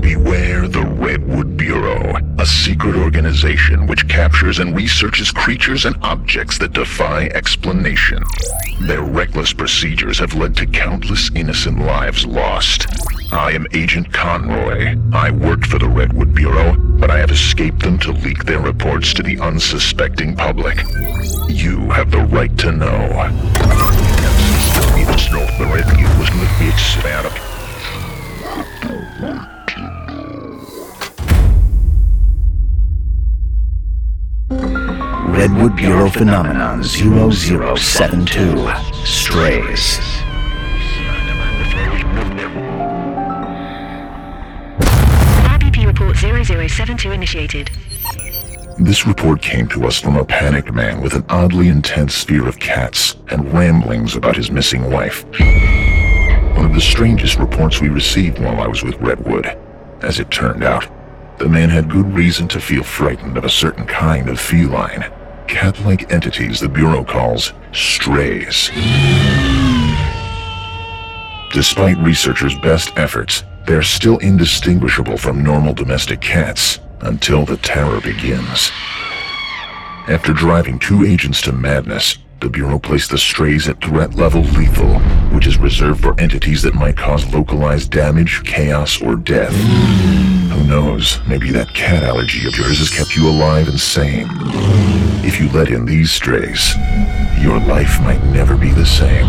Beware the Redwood Bureau, a secret organization which captures and researches creatures and objects that defy explanation. Their reckless procedures have led to countless innocent lives lost. I am Agent Conroy. I worked for the Redwood Bureau, but I have escaped them to leak their reports to the unsuspecting public. You have the right to know. Redwood Bureau Phenomenon 0072 Strays. RBP report 0072 initiated. This report came to us from a panicked man with an oddly intense fear of cats and ramblings about his missing wife. One of the strangest reports we received while I was with Redwood. As it turned out, the man had good reason to feel frightened of a certain kind of feline. Cat-like entities the Bureau calls strays. Despite researchers' best efforts, they're still indistinguishable from normal domestic cats until the terror begins. After driving two agents to madness, the Bureau placed the strays at threat level lethal, which is reserved for entities that might cause localized damage, chaos, or death. Who knows, maybe that cat allergy of yours has kept you alive and sane. If you let in these strays, your life might never be the same.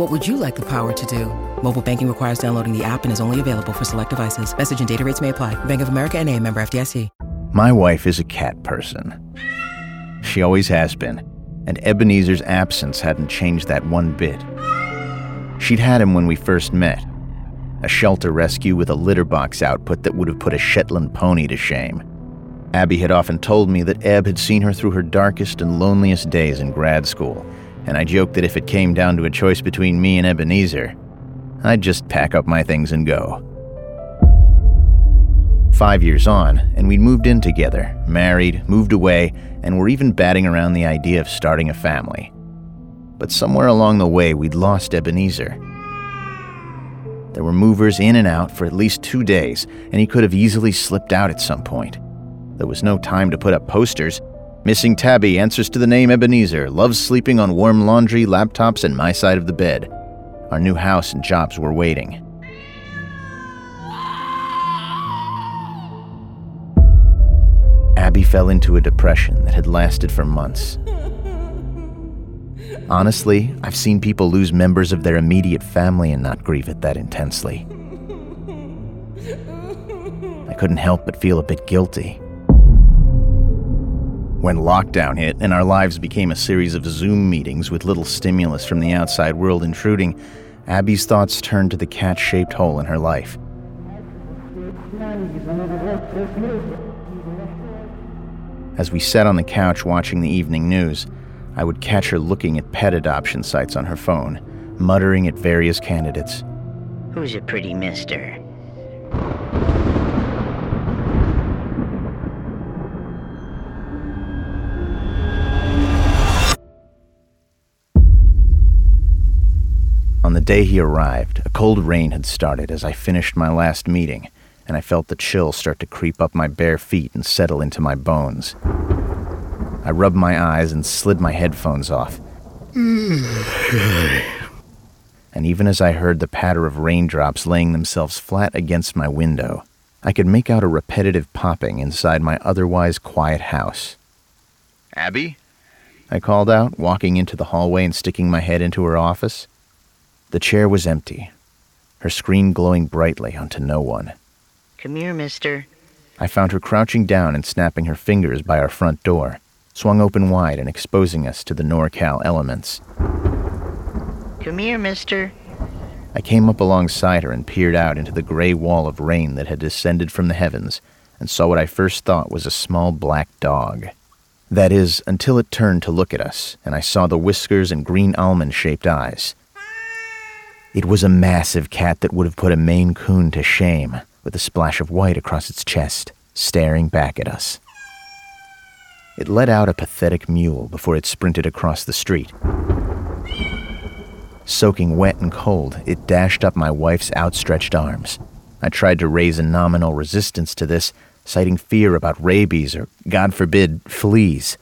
What would you like the power to do? Mobile banking requires downloading the app and is only available for select devices. Message and data rates may apply. Bank of America and a member FDIC. My wife is a cat person. She always has been, and Ebenezer's absence hadn't changed that one bit. She'd had him when we first met. A shelter rescue with a litter box output that would have put a Shetland pony to shame. Abby had often told me that Eb had seen her through her darkest and loneliest days in grad school, and I joked that if it came down to a choice between me and Ebenezer, I'd just pack up my things and go. Five years on, and we'd moved in together, married, moved away, and were even batting around the idea of starting a family. But somewhere along the way, we'd lost Ebenezer. There were movers in and out for at least two days, and he could have easily slipped out at some point. There was no time to put up posters. Missing Tabby answers to the name Ebenezer, loves sleeping on warm laundry, laptops, and my side of the bed. Our new house and jobs were waiting. Abby fell into a depression that had lasted for months. Honestly, I've seen people lose members of their immediate family and not grieve it that intensely. I couldn't help but feel a bit guilty. When lockdown hit and our lives became a series of Zoom meetings with little stimulus from the outside world intruding, Abby's thoughts turned to the cat shaped hole in her life. As we sat on the couch watching the evening news, I would catch her looking at pet adoption sites on her phone, muttering at various candidates. Who's a pretty mister? On the day he arrived, a cold rain had started as I finished my last meeting, and I felt the chill start to creep up my bare feet and settle into my bones. I rubbed my eyes and slid my headphones off. and and even as I heard the patter of raindrops laying themselves flat against my window, I could make out a repetitive popping inside my otherwise quiet house. Abby? I called out, walking into the hallway and sticking my head into her office. The chair was empty, her screen glowing brightly onto no one. Come here, mister. I found her crouching down and snapping her fingers by our front door, swung open wide and exposing us to the NorCal elements. Come here, mister. I came up alongside her and peered out into the gray wall of rain that had descended from the heavens and saw what I first thought was a small black dog. That is, until it turned to look at us, and I saw the whiskers and green almond shaped eyes. It was a massive cat that would have put a Maine Coon to shame, with a splash of white across its chest, staring back at us. It let out a pathetic mewl before it sprinted across the street. Soaking wet and cold, it dashed up my wife's outstretched arms. I tried to raise a nominal resistance to this, citing fear about rabies or, God forbid, fleas.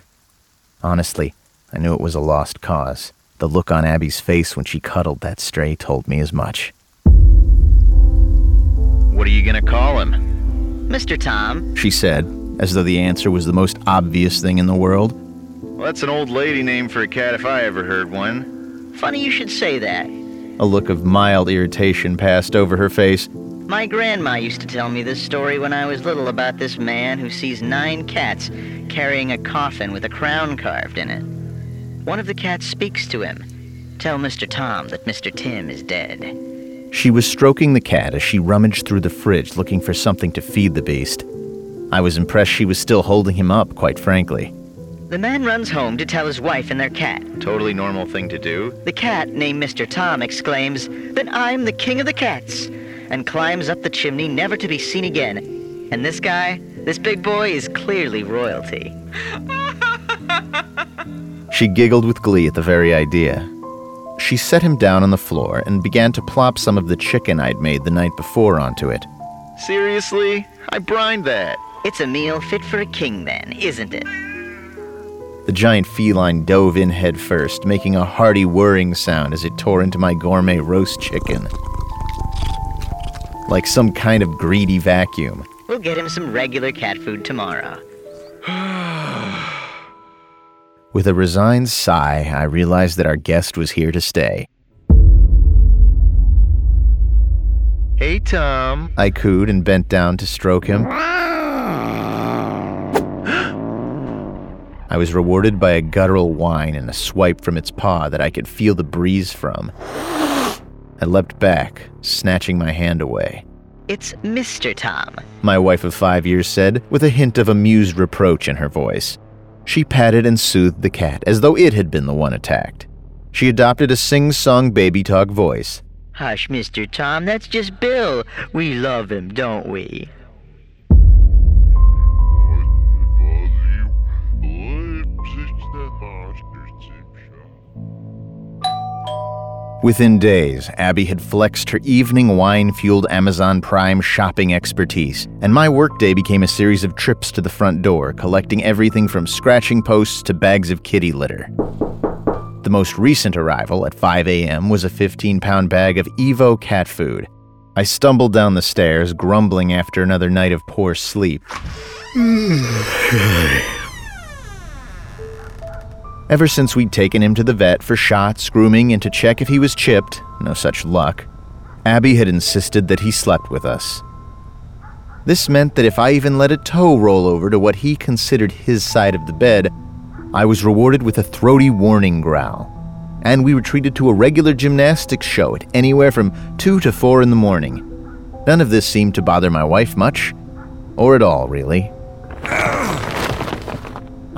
Honestly, I knew it was a lost cause. The look on Abby's face when she cuddled that stray told me as much. What are you gonna call him? Mr. Tom. She said, as though the answer was the most obvious thing in the world. Well, that's an old lady name for a cat if I ever heard one. Funny you should say that. A look of mild irritation passed over her face. My grandma used to tell me this story when I was little about this man who sees nine cats carrying a coffin with a crown carved in it. One of the cats speaks to him. Tell Mr. Tom that Mr. Tim is dead. She was stroking the cat as she rummaged through the fridge looking for something to feed the beast. I was impressed she was still holding him up, quite frankly. The man runs home to tell his wife and their cat. Totally normal thing to do. The cat, named Mr. Tom, exclaims, Then I'm the king of the cats and climbs up the chimney never to be seen again. And this guy, this big boy, is clearly royalty. she giggled with glee at the very idea. She set him down on the floor and began to plop some of the chicken I'd made the night before onto it. Seriously? I brined that. It's a meal fit for a king, then, isn't it? The giant feline dove in head first, making a hearty whirring sound as it tore into my gourmet roast chicken like some kind of greedy vacuum. We'll get him some regular cat food tomorrow. With a resigned sigh, I realized that our guest was here to stay. Hey, Tom. I cooed and bent down to stroke him. I was rewarded by a guttural whine and a swipe from its paw that I could feel the breeze from. I leapt back, snatching my hand away. It's Mr. Tom, my wife of five years said, with a hint of amused reproach in her voice. She patted and soothed the cat as though it had been the one attacked. She adopted a sing song baby talk voice. Hush, Mr. Tom, that's just Bill. We love him, don't we? Within days, Abby had flexed her evening wine fueled Amazon Prime shopping expertise, and my workday became a series of trips to the front door, collecting everything from scratching posts to bags of kitty litter. The most recent arrival at 5 a.m. was a 15 pound bag of Evo cat food. I stumbled down the stairs, grumbling after another night of poor sleep. Ever since we'd taken him to the vet for shots, grooming, and to check if he was chipped, no such luck, Abby had insisted that he slept with us. This meant that if I even let a toe roll over to what he considered his side of the bed, I was rewarded with a throaty warning growl. And we were treated to a regular gymnastics show at anywhere from 2 to 4 in the morning. None of this seemed to bother my wife much, or at all, really.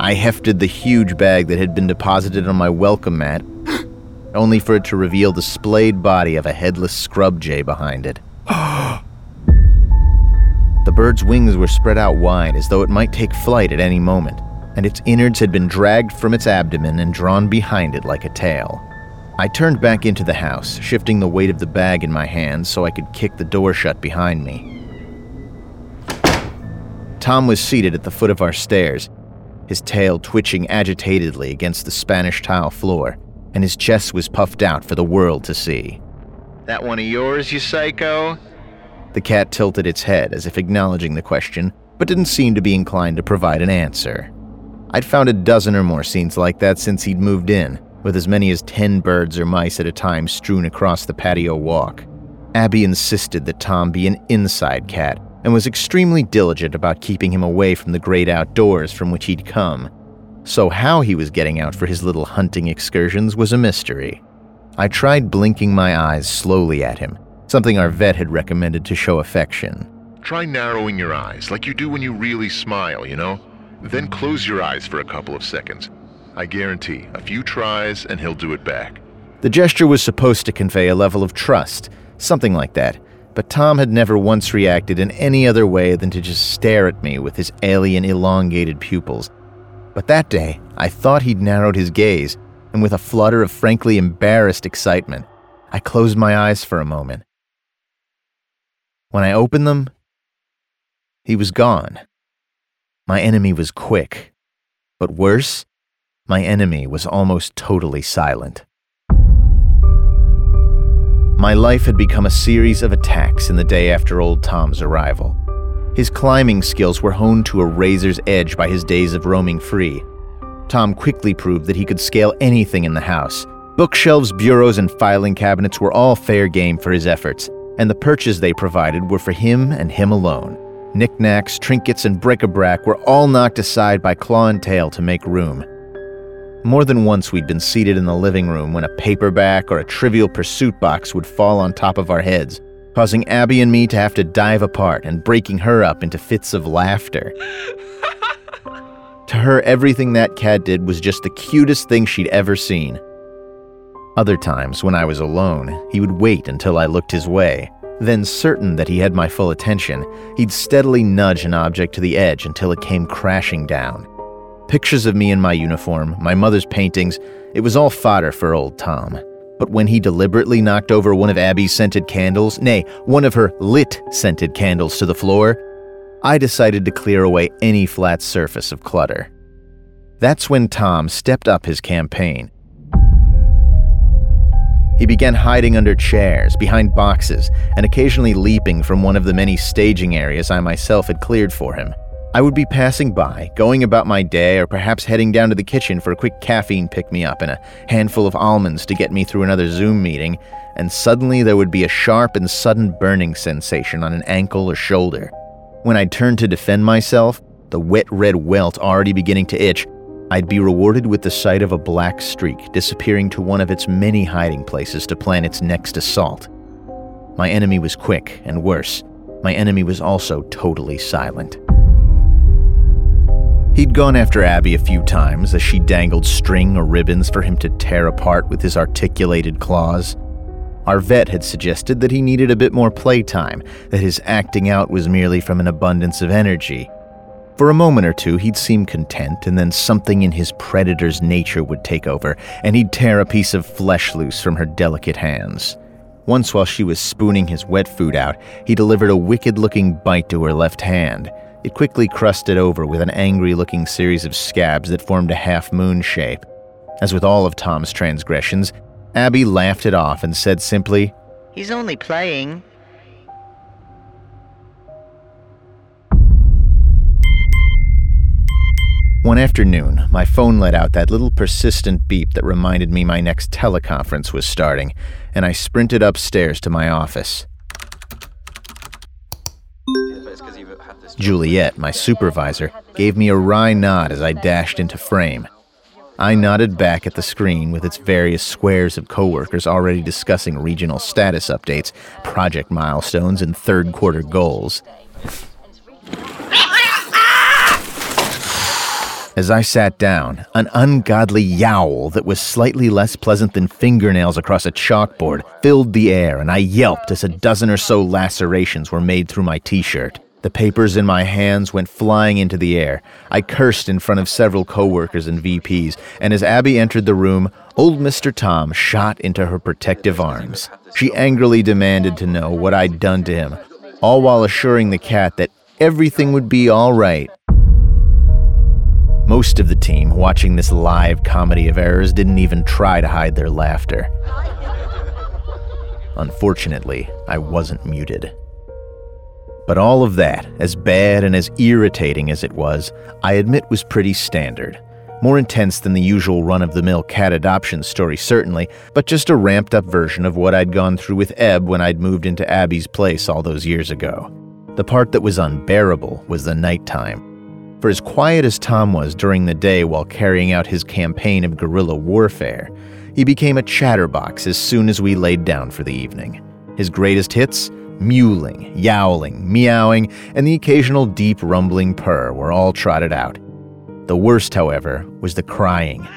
I hefted the huge bag that had been deposited on my welcome mat, only for it to reveal the splayed body of a headless scrub jay behind it. the bird's wings were spread out wide as though it might take flight at any moment, and its innards had been dragged from its abdomen and drawn behind it like a tail. I turned back into the house, shifting the weight of the bag in my hands so I could kick the door shut behind me. Tom was seated at the foot of our stairs, his tail twitching agitatedly against the Spanish tile floor, and his chest was puffed out for the world to see. That one of yours, you psycho? The cat tilted its head as if acknowledging the question, but didn't seem to be inclined to provide an answer. I'd found a dozen or more scenes like that since he'd moved in, with as many as ten birds or mice at a time strewn across the patio walk. Abby insisted that Tom be an inside cat and was extremely diligent about keeping him away from the great outdoors from which he'd come. So, how he was getting out for his little hunting excursions was a mystery. I tried blinking my eyes slowly at him, something our vet had recommended to show affection. Try narrowing your eyes, like you do when you really smile, you know? Then close your eyes for a couple of seconds. I guarantee, a few tries and he'll do it back. The gesture was supposed to convey a level of trust, something like that, but Tom had never once reacted in any other way than to just stare at me with his alien, elongated pupils. But that day, I thought he'd narrowed his gaze, and with a flutter of frankly embarrassed excitement, I closed my eyes for a moment. When I opened them, he was gone. My enemy was quick, but worse, my enemy was almost totally silent. My life had become a series of attacks in the day after old Tom's arrival. His climbing skills were honed to a razor's edge by his days of roaming free. Tom quickly proved that he could scale anything in the house. Bookshelves, bureaus, and filing cabinets were all fair game for his efforts, and the perches they provided were for him and him alone. Knickknacks, trinkets, and bric-a-brac were all knocked aside by claw and tail to make room. More than once, we'd been seated in the living room when a paperback or a trivial pursuit box would fall on top of our heads, causing Abby and me to have to dive apart and breaking her up into fits of laughter. to her, everything that cat did was just the cutest thing she'd ever seen. Other times, when I was alone, he would wait until I looked his way. Then, certain that he had my full attention, he'd steadily nudge an object to the edge until it came crashing down pictures of me in my uniform, my mother's paintings, it was all fodder for old Tom. But when he deliberately knocked over one of Abby's scented candles, nay, one of her lit scented candles to the floor, I decided to clear away any flat surface of clutter. That's when Tom stepped up his campaign. He began hiding under chairs, behind boxes, and occasionally leaping from one of the many staging areas I myself had cleared for him. I would be passing by, going about my day, or perhaps heading down to the kitchen for a quick caffeine pick me up and a handful of almonds to get me through another Zoom meeting, and suddenly there would be a sharp and sudden burning sensation on an ankle or shoulder. When I'd turn to defend myself, the wet red welt already beginning to itch, I'd be rewarded with the sight of a black streak disappearing to one of its many hiding places to plan its next assault. My enemy was quick, and worse, my enemy was also totally silent. He'd gone after Abby a few times as she dangled string or ribbons for him to tear apart with his articulated claws. Our vet had suggested that he needed a bit more playtime, that his acting out was merely from an abundance of energy. For a moment or two, he'd seem content, and then something in his predator's nature would take over, and he'd tear a piece of flesh loose from her delicate hands. Once, while she was spooning his wet food out, he delivered a wicked looking bite to her left hand. It quickly crusted over with an angry looking series of scabs that formed a half moon shape. As with all of Tom's transgressions, Abby laughed it off and said simply, He's only playing. One afternoon, my phone let out that little persistent beep that reminded me my next teleconference was starting, and I sprinted upstairs to my office. Juliet, my supervisor, gave me a wry nod as I dashed into frame. I nodded back at the screen with its various squares of coworkers already discussing regional status updates, project milestones, and third quarter goals. As I sat down, an ungodly yowl that was slightly less pleasant than fingernails across a chalkboard filled the air, and I yelped as a dozen or so lacerations were made through my t shirt. The papers in my hands went flying into the air. I cursed in front of several coworkers and VPs, and as Abby entered the room, old Mr. Tom shot into her protective arms. She angrily demanded to know what I'd done to him, all while assuring the cat that everything would be all right. Most of the team watching this live comedy of errors didn't even try to hide their laughter. Unfortunately, I wasn't muted. But all of that, as bad and as irritating as it was, I admit was pretty standard. More intense than the usual run of the mill cat adoption story, certainly, but just a ramped up version of what I'd gone through with Eb when I'd moved into Abby's place all those years ago. The part that was unbearable was the nighttime. For as quiet as Tom was during the day while carrying out his campaign of guerrilla warfare, he became a chatterbox as soon as we laid down for the evening. His greatest hits? Mewling, yowling, meowing, and the occasional deep rumbling purr were all trotted out. The worst, however, was the crying.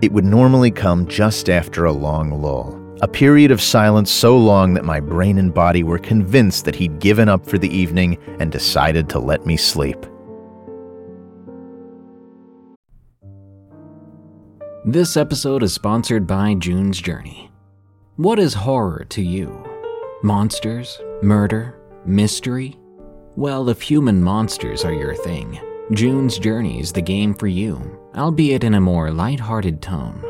It would normally come just after a long lull, a period of silence so long that my brain and body were convinced that he'd given up for the evening and decided to let me sleep. This episode is sponsored by June's Journey. What is horror to you? Monsters? Murder? Mystery? Well, if human monsters are your thing, June's Journey is the game for you, albeit in a more light-hearted tone.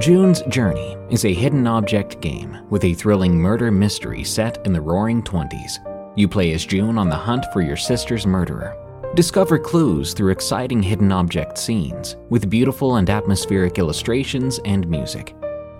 June's Journey is a hidden object game with a thrilling murder mystery set in the roaring 20s. You play as June on the hunt for your sister's murderer Discover clues through exciting hidden object scenes with beautiful and atmospheric illustrations and music.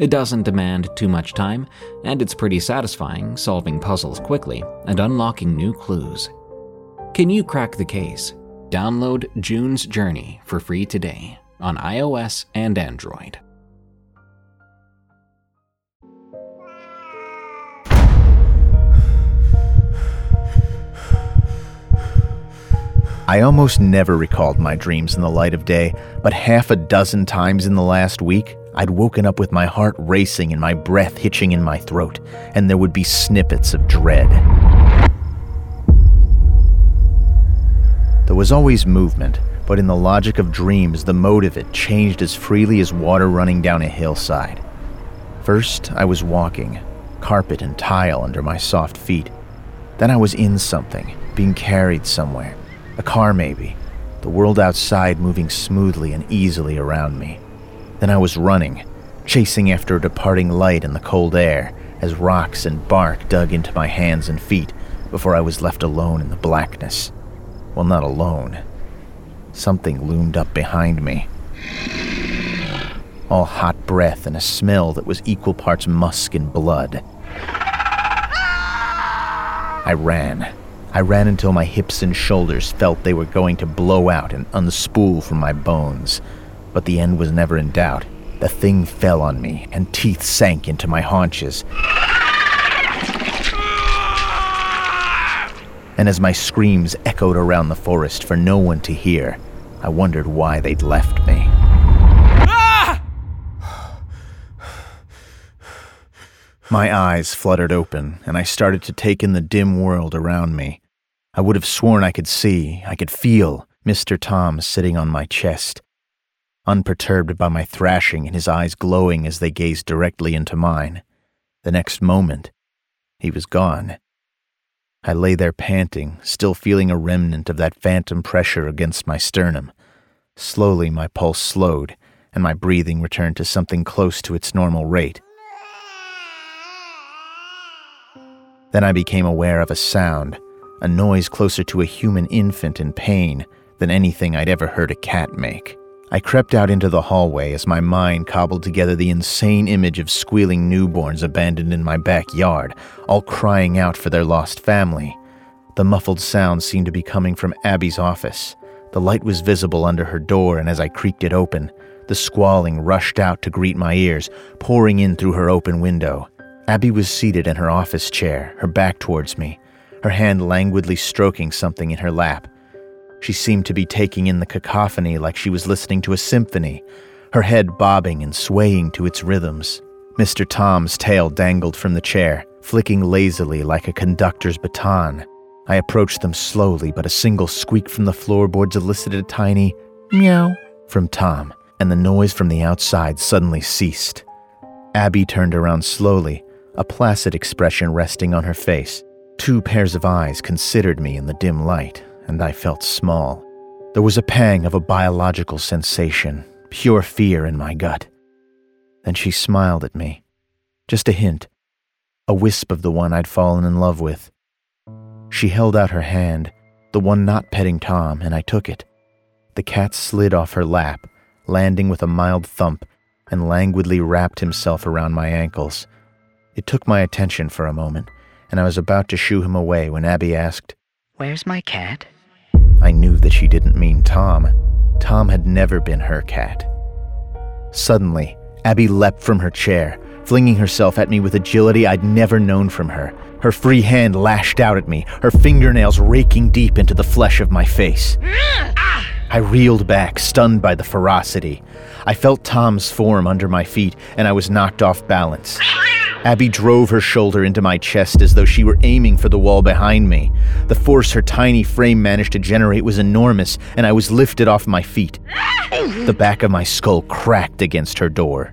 It doesn't demand too much time, and it's pretty satisfying solving puzzles quickly and unlocking new clues. Can you crack the case? Download June's Journey for free today on iOS and Android. I almost never recalled my dreams in the light of day, but half a dozen times in the last week, I'd woken up with my heart racing and my breath hitching in my throat, and there would be snippets of dread. There was always movement, but in the logic of dreams, the mode of it changed as freely as water running down a hillside. First, I was walking, carpet and tile under my soft feet. Then I was in something, being carried somewhere. A car, maybe. The world outside moving smoothly and easily around me. Then I was running, chasing after a departing light in the cold air as rocks and bark dug into my hands and feet before I was left alone in the blackness. Well, not alone. Something loomed up behind me. All hot breath and a smell that was equal parts musk and blood. I ran I ran until my hips and shoulders felt they were going to blow out and unspool from my bones. But the end was never in doubt. The thing fell on me, and teeth sank into my haunches. And as my screams echoed around the forest for no one to hear, I wondered why they'd left me. My eyes fluttered open, and I started to take in the dim world around me. I would have sworn I could see, I could feel Mr. Tom sitting on my chest, unperturbed by my thrashing and his eyes glowing as they gazed directly into mine. The next moment, he was gone. I lay there panting, still feeling a remnant of that phantom pressure against my sternum. Slowly, my pulse slowed, and my breathing returned to something close to its normal rate. Then I became aware of a sound, a noise closer to a human infant in pain than anything I'd ever heard a cat make. I crept out into the hallway as my mind cobbled together the insane image of squealing newborns abandoned in my backyard, all crying out for their lost family. The muffled sound seemed to be coming from Abby's office. The light was visible under her door, and as I creaked it open, the squalling rushed out to greet my ears, pouring in through her open window. Abby was seated in her office chair, her back towards me, her hand languidly stroking something in her lap. She seemed to be taking in the cacophony like she was listening to a symphony, her head bobbing and swaying to its rhythms. Mr. Tom's tail dangled from the chair, flicking lazily like a conductor's baton. I approached them slowly, but a single squeak from the floorboards elicited a tiny meow from Tom, and the noise from the outside suddenly ceased. Abby turned around slowly, a placid expression resting on her face. Two pairs of eyes considered me in the dim light, and I felt small. There was a pang of a biological sensation, pure fear in my gut. Then she smiled at me. Just a hint, a wisp of the one I'd fallen in love with. She held out her hand, the one not petting Tom, and I took it. The cat slid off her lap, landing with a mild thump, and languidly wrapped himself around my ankles. It took my attention for a moment, and I was about to shoo him away when Abby asked, Where's my cat? I knew that she didn't mean Tom. Tom had never been her cat. Suddenly, Abby leapt from her chair, flinging herself at me with agility I'd never known from her. Her free hand lashed out at me, her fingernails raking deep into the flesh of my face. Mm. Ah. I reeled back, stunned by the ferocity. I felt Tom's form under my feet, and I was knocked off balance. Abby drove her shoulder into my chest as though she were aiming for the wall behind me. The force her tiny frame managed to generate was enormous, and I was lifted off my feet. The back of my skull cracked against her door.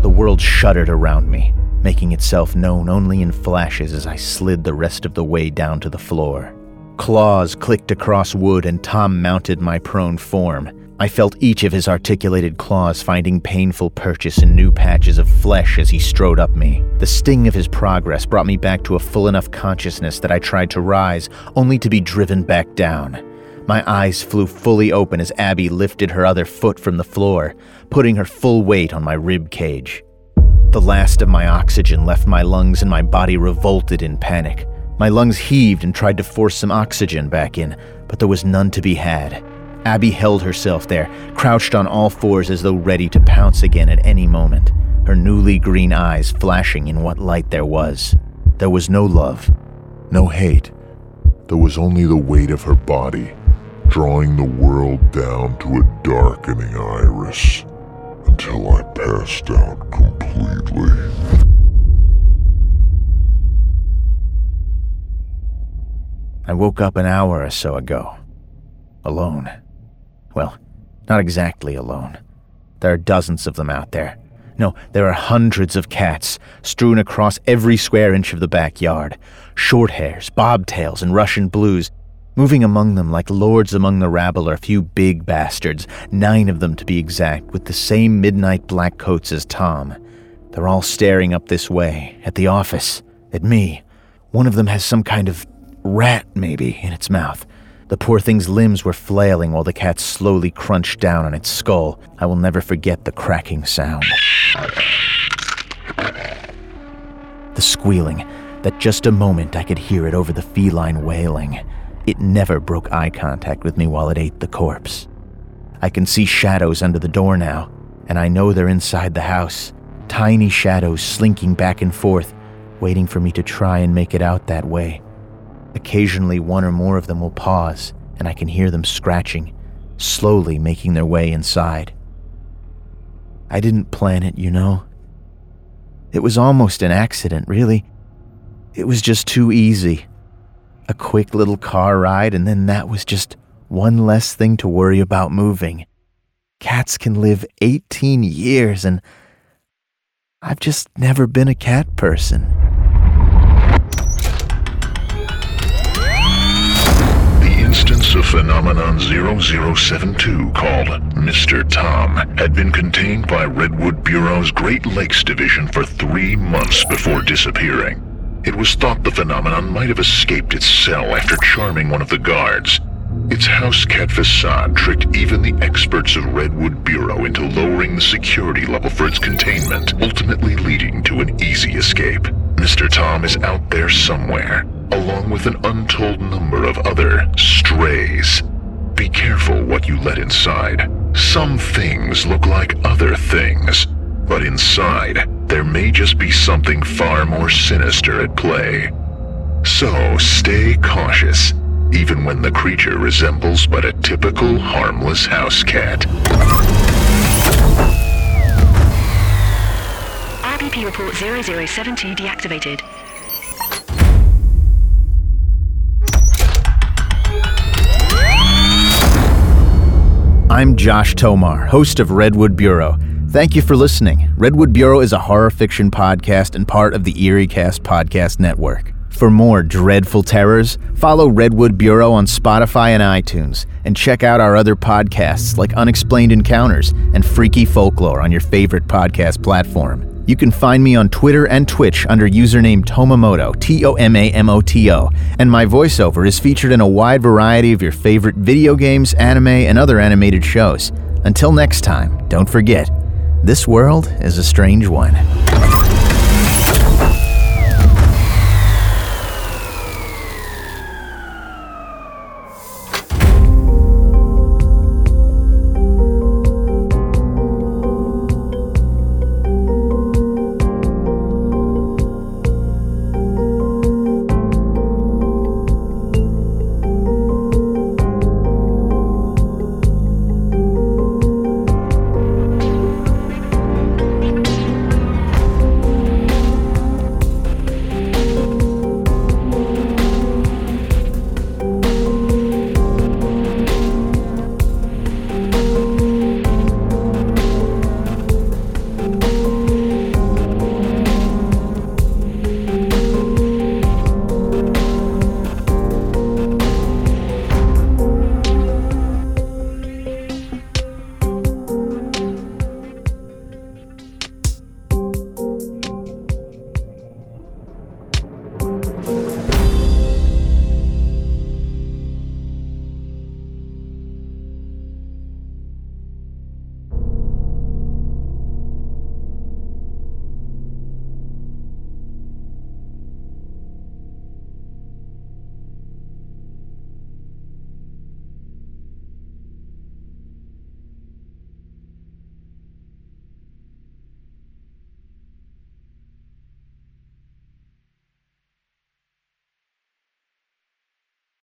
The world shuddered around me, making itself known only in flashes as I slid the rest of the way down to the floor. Claws clicked across wood, and Tom mounted my prone form. I felt each of his articulated claws finding painful purchase in new patches of flesh as he strode up me. The sting of his progress brought me back to a full enough consciousness that I tried to rise, only to be driven back down. My eyes flew fully open as Abby lifted her other foot from the floor, putting her full weight on my rib cage. The last of my oxygen left my lungs and my body revolted in panic. My lungs heaved and tried to force some oxygen back in, but there was none to be had. Abby held herself there, crouched on all fours as though ready to pounce again at any moment, her newly green eyes flashing in what light there was. There was no love, no hate. There was only the weight of her body, drawing the world down to a darkening iris until I passed out completely. I woke up an hour or so ago, alone. Well, not exactly alone. There are dozens of them out there. No, there are hundreds of cats strewn across every square inch of the backyard. Short hairs, bobtails, and Russian blues. Moving among them like lords among the rabble are a few big bastards, nine of them to be exact, with the same midnight black coats as Tom. They're all staring up this way, at the office, at me. One of them has some kind of rat, maybe, in its mouth. The poor thing's limbs were flailing while the cat slowly crunched down on its skull. I will never forget the cracking sound. The squealing, that just a moment I could hear it over the feline wailing. It never broke eye contact with me while it ate the corpse. I can see shadows under the door now, and I know they're inside the house. Tiny shadows slinking back and forth, waiting for me to try and make it out that way. Occasionally, one or more of them will pause, and I can hear them scratching, slowly making their way inside. I didn't plan it, you know. It was almost an accident, really. It was just too easy. A quick little car ride, and then that was just one less thing to worry about moving. Cats can live 18 years, and I've just never been a cat person. Instance of phenomenon 0072 called Mr. Tom had been contained by Redwood Bureau's Great Lakes Division for three months before disappearing. It was thought the phenomenon might have escaped its cell after charming one of the guards. Its house cat facade tricked even the experts of Redwood Bureau into lowering the security level for its containment, ultimately leading to an easy escape. Mr. Tom is out there somewhere, along with an untold number of other strays. Be careful what you let inside. Some things look like other things, but inside, there may just be something far more sinister at play. So stay cautious, even when the creature resembles but a typical harmless house cat. RBP report 0072 deactivated. I'm Josh Tomar, host of Redwood Bureau. Thank you for listening. Redwood Bureau is a horror fiction podcast and part of the EerieCast podcast network. For more dreadful terrors, follow Redwood Bureau on Spotify and iTunes, and check out our other podcasts like Unexplained Encounters and Freaky Folklore on your favorite podcast platform. You can find me on Twitter and Twitch under username Tomamoto, T O M A M O T O, and my voiceover is featured in a wide variety of your favorite video games, anime, and other animated shows. Until next time, don't forget, this world is a strange one.